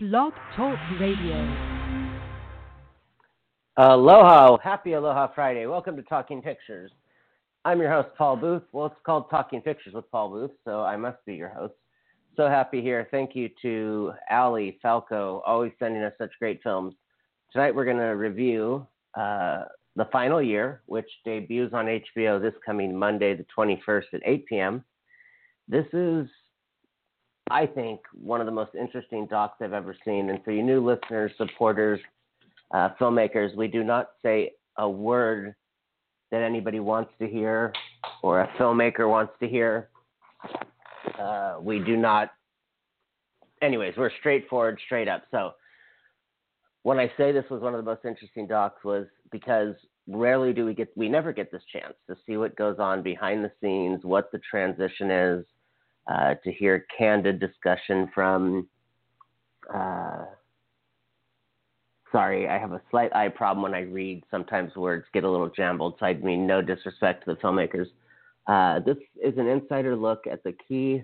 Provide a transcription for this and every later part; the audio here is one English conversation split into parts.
Blog Talk Radio. Aloha, happy Aloha Friday. Welcome to Talking Pictures. I'm your host, Paul Booth. Well, it's called Talking Pictures with Paul Booth, so I must be your host. So happy here. Thank you to Ali Falco, always sending us such great films. Tonight we're going to review uh, The Final Year, which debuts on HBO this coming Monday, the 21st at 8 p.m. This is I think, one of the most interesting docs I've ever seen. And for you new listeners, supporters, uh, filmmakers, we do not say a word that anybody wants to hear or a filmmaker wants to hear. Uh, we do not, anyways, we're straightforward, straight up. So when I say this was one of the most interesting docs was because rarely do we get, we never get this chance to see what goes on behind the scenes, what the transition is uh, to hear candid discussion from. Uh, sorry, I have a slight eye problem when I read. Sometimes words get a little jumbled, so I mean no disrespect to the filmmakers. Uh, this is an insider look at the key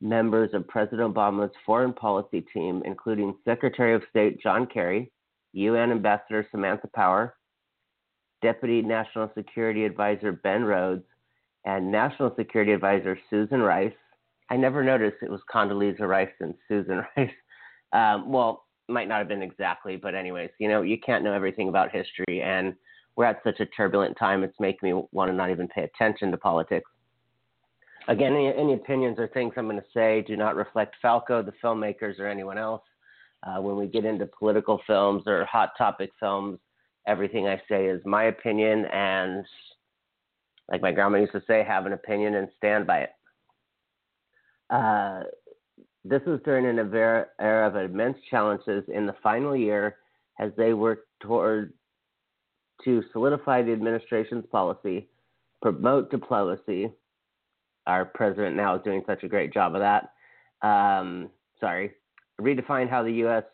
members of President Obama's foreign policy team, including Secretary of State John Kerry, UN Ambassador Samantha Power, Deputy National Security Advisor Ben Rhodes, and National Security Advisor Susan Rice, I never noticed it was Condoleezza Rice and Susan Rice. Um, well, might not have been exactly, but anyways, you know, you can't know everything about history, and we're at such a turbulent time. It's making me want to not even pay attention to politics. Again, any, any opinions or things I'm going to say do not reflect Falco, the filmmakers, or anyone else. Uh, when we get into political films or hot topic films, everything I say is my opinion, and like my grandma used to say, have an opinion and stand by it. Uh, this was during an era of immense challenges in the final year as they worked toward to solidify the administration's policy, promote diplomacy. Our president now is doing such a great job of that. Um, sorry, redefine how the U.S.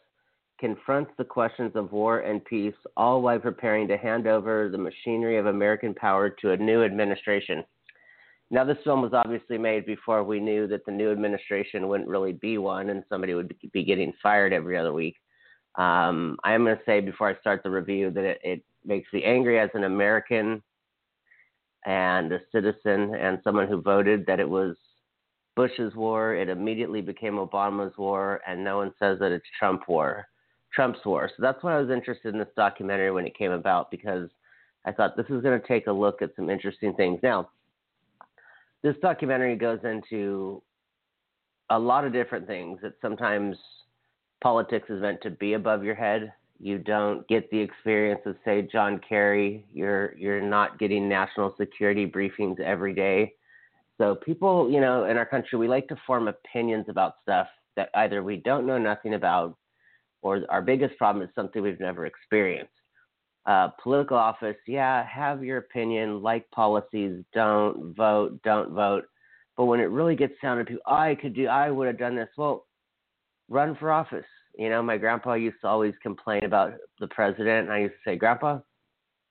confronts the questions of war and peace, all while preparing to hand over the machinery of American power to a new administration. Now, this film was obviously made before we knew that the new administration wouldn't really be one and somebody would be getting fired every other week. Um, I'm going to say before I start the review that it, it makes me angry as an American and a citizen and someone who voted that it was Bush's war. It immediately became Obama's war, and no one says that it's Trump war, Trump's war. So that's why I was interested in this documentary when it came about because I thought this is going to take a look at some interesting things. Now, this documentary goes into a lot of different things that sometimes politics is meant to be above your head. You don't get the experience of say John Kerry. You're you're not getting national security briefings every day. So people, you know, in our country we like to form opinions about stuff that either we don't know nothing about or our biggest problem is something we've never experienced uh, political office, yeah, have your opinion, like policies, don't vote, don't vote. But when it really gets down to I could do, I would have done this. Well, run for office. You know, my grandpa used to always complain about the president, and I used to say, Grandpa,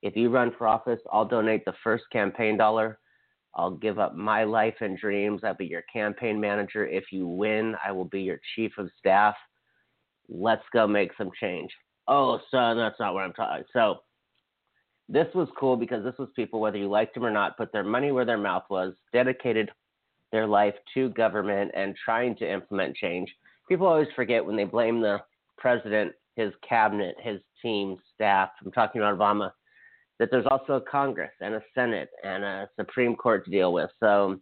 if you run for office, I'll donate the first campaign dollar. I'll give up my life and dreams. I'll be your campaign manager. If you win, I will be your chief of staff. Let's go make some change. Oh, son, that's not what I'm talking. So this was cool because this was people, whether you liked them or not, put their money where their mouth was, dedicated their life to government and trying to implement change. People always forget when they blame the president, his cabinet, his team, staff. I'm talking about Obama. That there's also a Congress and a Senate and a Supreme Court to deal with. So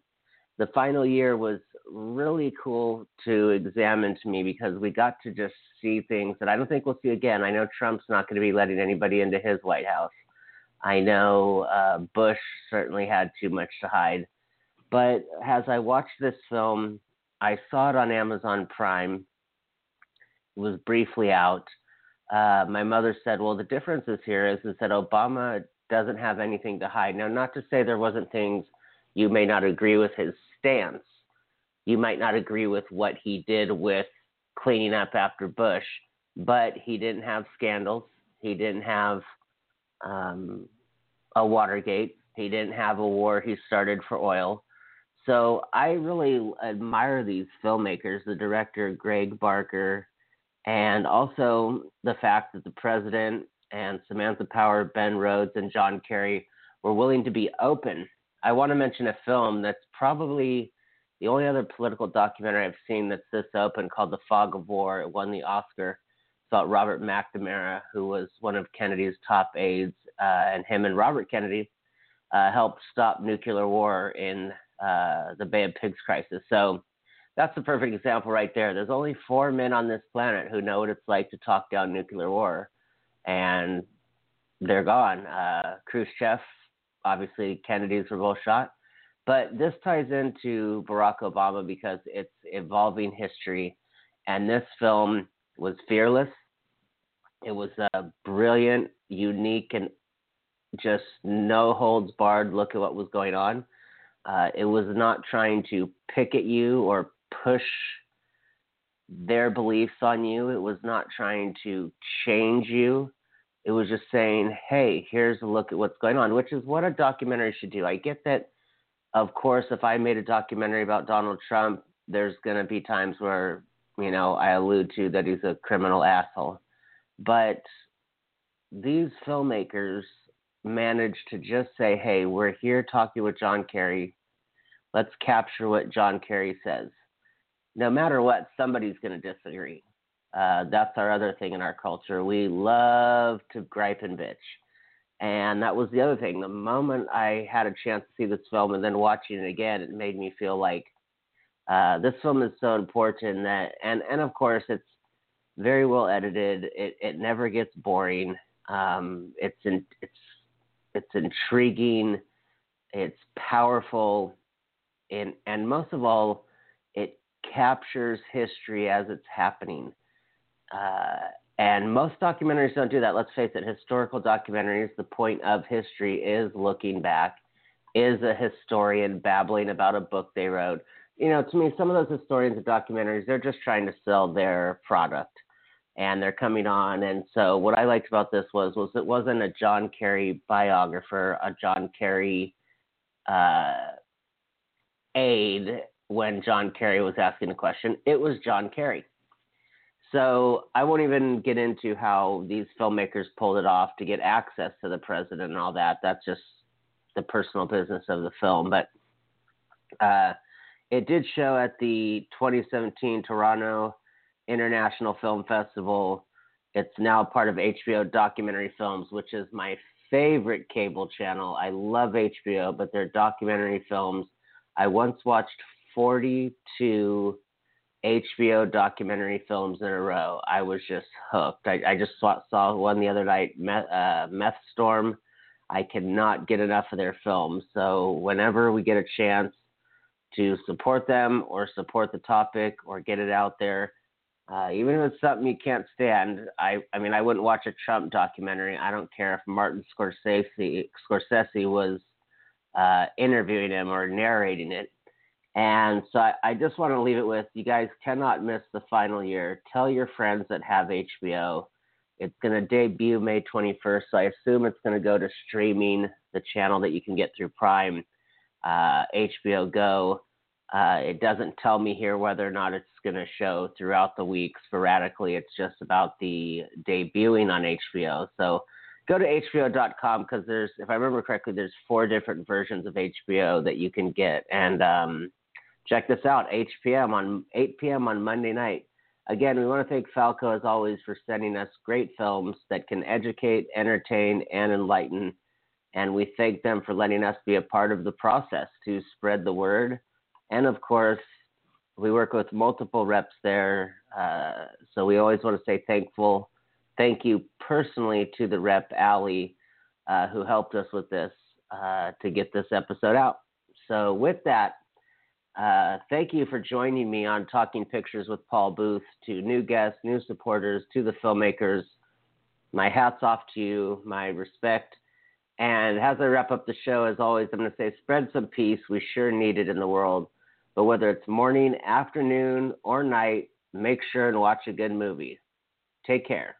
the final year was really cool to examine to me because we got to just see things that I don't think we'll see again. I know Trump's not going to be letting anybody into his White House. I know uh, Bush certainly had too much to hide. But as I watched this film, I saw it on Amazon Prime. It was briefly out. Uh, my mother said, "Well, the difference is here is, is that Obama doesn't have anything to hide." Now, not to say there wasn't things you may not agree with his stance. You might not agree with what he did with cleaning up after Bush, but he didn't have scandals. He didn't have um, a Watergate. He didn't have a war he started for oil. So I really admire these filmmakers, the director Greg Barker and also the fact that the president and Samantha Power, Ben Rhodes, and John Kerry were willing to be open. I want to mention a film that's probably the only other political documentary I've seen that's this open called The Fog of War. It won the Oscar. It's about Robert McNamara, who was one of Kennedy's top aides, uh, and him and Robert Kennedy uh, helped stop nuclear war in uh, the Bay of Pigs crisis. So that's the perfect example right there. There's only four men on this planet who know what it's like to talk down nuclear war, and they're gone. Uh, Khrushchev, obviously, Kennedy's were both shot. But this ties into Barack Obama because it's evolving history, and this film was fearless. It was a brilliant, unique, and just no holds barred look at what was going on. Uh, it was not trying to pick at you or push their beliefs on you. It was not trying to change you. It was just saying, hey, here's a look at what's going on, which is what a documentary should do. I get that, of course, if I made a documentary about Donald Trump, there's going to be times where, you know, I allude to that he's a criminal asshole. But these filmmakers managed to just say, hey, we're here talking with John Kerry. Let's capture what John Kerry says no matter what, somebody's going to disagree. Uh, that's our other thing in our culture. We love to gripe and bitch. And that was the other thing. The moment I had a chance to see this film and then watching it again, it made me feel like uh, this film is so important that, and, and of course, it's very well edited. It, it never gets boring. Um, it's, in, it's, it's intriguing. It's powerful. And, and most of all, it captures history as it's happening. Uh, and most documentaries don't do that. Let's face it, historical documentaries, the point of history is looking back, is a historian babbling about a book they wrote. You know, to me, some of those historians of documentaries, they're just trying to sell their product and they're coming on. And so what I liked about this was was it wasn't a John Kerry biographer, a John Kerry uh, aide when John Kerry was asking the question. It was John Kerry. So I won't even get into how these filmmakers pulled it off to get access to the president and all that. That's just the personal business of the film. But uh, it did show at the 2017 Toronto International Film Festival. It's now part of HBO Documentary Films, which is my favorite cable channel. I love HBO, but their documentary films. I once watched 42 HBO documentary films in a row. I was just hooked. I, I just saw, saw one the other night, Meth, uh, Meth Storm. I cannot get enough of their films. So whenever we get a chance to support them or support the topic or get it out there, uh, even if it's something you can't stand, I, I mean, I wouldn't watch a Trump documentary. I don't care if Martin Scorsese, Scorsese was uh, interviewing him or narrating it. And so I, I just want to leave it with you guys cannot miss the final year. Tell your friends that have HBO. It's going to debut May 21st, so I assume it's going to go to streaming, the channel that you can get through Prime, uh, HBO Go. Uh, it doesn't tell me here whether or not it's going to show throughout the week sporadically. It's just about the debuting on HBO. So go to HBO.com because there's, if I remember correctly, there's four different versions of HBO that you can get, and um, Check this out, 8 p.m. on 8 p.m. on Monday night. Again, we want to thank Falco as always for sending us great films that can educate, entertain, and enlighten. And we thank them for letting us be a part of the process to spread the word. And of course, we work with multiple reps there. Uh, so we always want to say thankful. Thank you personally to the rep, Ali, uh, who helped us with this uh, to get this episode out. So with that, uh, thank you for joining me on Talking Pictures with Paul Booth. To new guests, new supporters, to the filmmakers, my hat's off to you, my respect. And as I wrap up the show, as always, I'm going to say spread some peace. We sure need it in the world. But whether it's morning, afternoon, or night, make sure and watch a good movie. Take care.